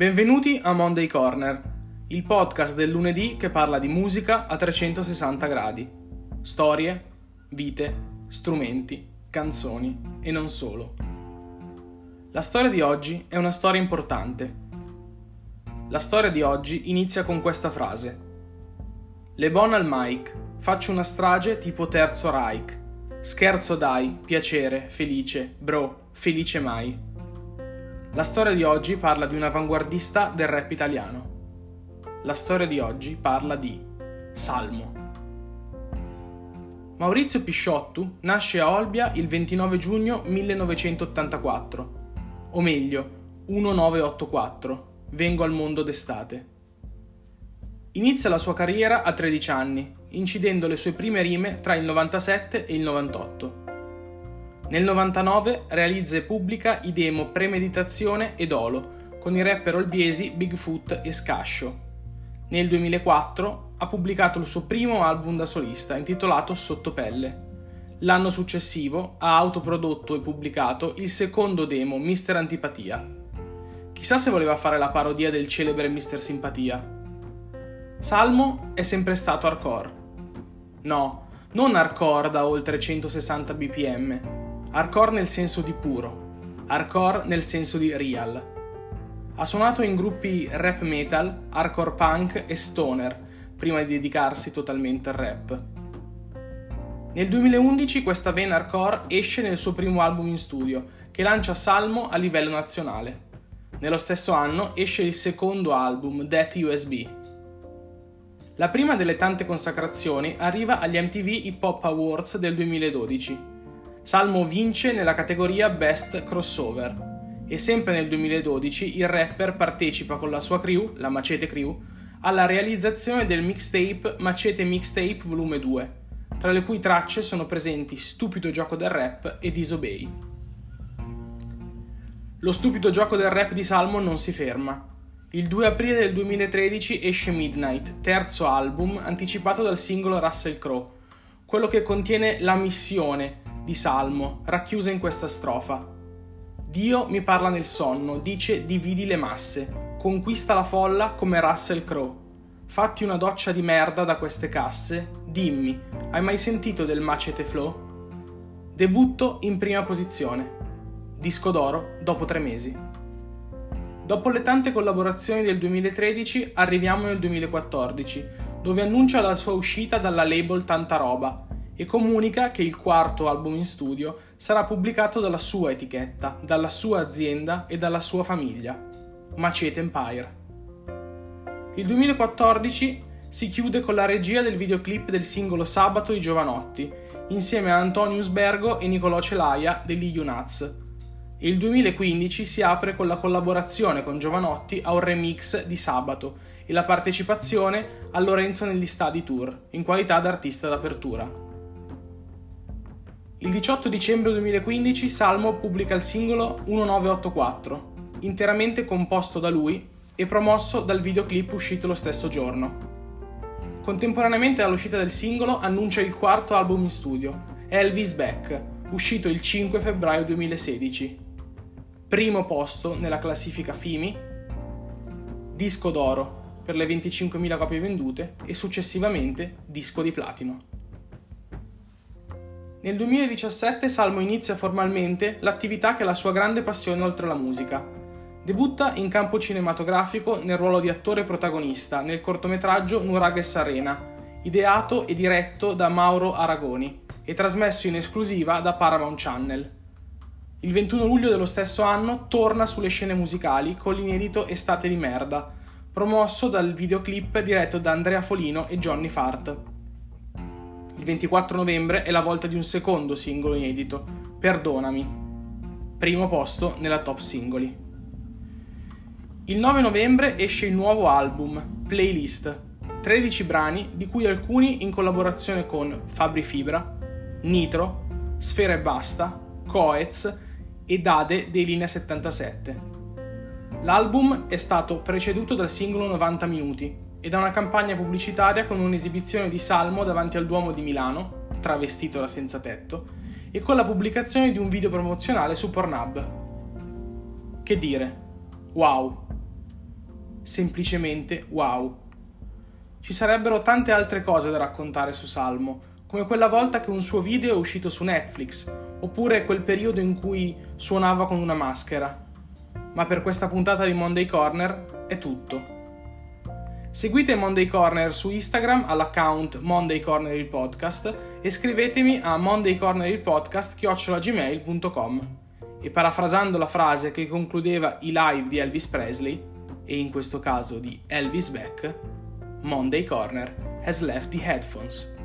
Benvenuti a Monday Corner, il podcast del lunedì che parla di musica a 360 gradi. Storie, vite, strumenti, canzoni e non solo. La storia di oggi è una storia importante. La storia di oggi inizia con questa frase. Le bon al mic, faccio una strage tipo terzo Reich. Scherzo dai, piacere, felice, bro, felice mai. La storia di oggi parla di un avanguardista del rap italiano. La storia di oggi parla di Salmo. Maurizio Pisciottu nasce a Olbia il 29 giugno 1984, o meglio, 1984, vengo al mondo d'estate. Inizia la sua carriera a 13 anni, incidendo le sue prime rime tra il 97 e il 98. Nel 99 realizza e pubblica i demo Premeditazione e Dolo con i rapper olbiesi Bigfoot e Scascio. Nel 2004 ha pubblicato il suo primo album da solista intitolato Sottopelle. L'anno successivo ha autoprodotto e pubblicato il secondo demo Mister Antipatia. Chissà se voleva fare la parodia del celebre Mister Simpatia. Salmo è sempre stato hardcore. No, non hardcore da oltre 160 bpm, Hardcore nel senso di puro, hardcore nel senso di real. Ha suonato in gruppi rap metal, hardcore punk e stoner, prima di dedicarsi totalmente al rap. Nel 2011 questa vena hardcore esce nel suo primo album in studio, che lancia Salmo a livello nazionale. Nello stesso anno esce il secondo album, Death USB. La prima delle tante consacrazioni arriva agli MTV Hip Hop Awards del 2012 Salmo vince nella categoria Best Crossover e sempre nel 2012 il rapper partecipa con la sua crew, la Macete Crew, alla realizzazione del mixtape Macete Mixtape Volume 2, tra le cui tracce sono presenti Stupido gioco del rap e Disobey. Lo stupido gioco del rap di Salmo non si ferma. Il 2 aprile del 2013 esce Midnight, terzo album anticipato dal singolo Russell Crowe, quello che contiene la missione di Salmo, racchiusa in questa strofa. Dio mi parla nel sonno, dice dividi le masse, conquista la folla come Russell Crowe. Fatti una doccia di merda da queste casse, dimmi, hai mai sentito del Macete Flow? Debutto in prima posizione. Disco d'oro dopo tre mesi. Dopo le tante collaborazioni del 2013 arriviamo nel 2014, dove annuncia la sua uscita dalla label Tanta Roba, e comunica che il quarto album in studio sarà pubblicato dalla sua etichetta, dalla sua azienda e dalla sua famiglia, Macete Empire. Il 2014 si chiude con la regia del videoclip del singolo Sabato i Giovanotti, insieme a Antonius Bergo e Nicolò Celaia degli Unaz. E il 2015 si apre con la collaborazione con Giovanotti a un remix di Sabato e la partecipazione a Lorenzo negli Stadi Tour, in qualità d'artista d'apertura. Il 18 dicembre 2015 Salmo pubblica il singolo 1984, interamente composto da lui e promosso dal videoclip uscito lo stesso giorno. Contemporaneamente all'uscita del singolo annuncia il quarto album in studio, Elvis Back, uscito il 5 febbraio 2016. Primo posto nella classifica FIMI, disco d'oro per le 25.000 copie vendute e successivamente disco di platino. Nel 2017 Salmo inizia formalmente l'attività che è la sua grande passione oltre la musica. Debutta in campo cinematografico nel ruolo di attore protagonista nel cortometraggio Nurages Arena, ideato e diretto da Mauro Aragoni e trasmesso in esclusiva da Paramount Channel. Il 21 luglio dello stesso anno torna sulle scene musicali con l'inedito Estate di merda, promosso dal videoclip diretto da Andrea Folino e Johnny Fart. Il 24 novembre è la volta di un secondo singolo inedito, Perdonami, primo posto nella top singoli. Il 9 novembre esce il nuovo album, Playlist, 13 brani di cui alcuni in collaborazione con Fabri Fibra, Nitro, Sfera e Basta, Coez e Dade dei Linea 77. L'album è stato preceduto dal singolo 90 minuti, e da una campagna pubblicitaria con un'esibizione di Salmo davanti al Duomo di Milano, travestito da senza tetto, e con la pubblicazione di un video promozionale su Pornhub. Che dire? Wow! semplicemente wow. Ci sarebbero tante altre cose da raccontare su Salmo, come quella volta che un suo video è uscito su Netflix, oppure quel periodo in cui suonava con una maschera. Ma per questa puntata di Monday Corner è tutto. Seguite Monday Corner su Instagram all'account Monday Corner il podcast e scrivetemi a mondaycornerilpodcast@gmail.com. E parafrasando la frase che concludeva i live di Elvis Presley, e in questo caso di Elvis Beck, Monday Corner has left the headphones.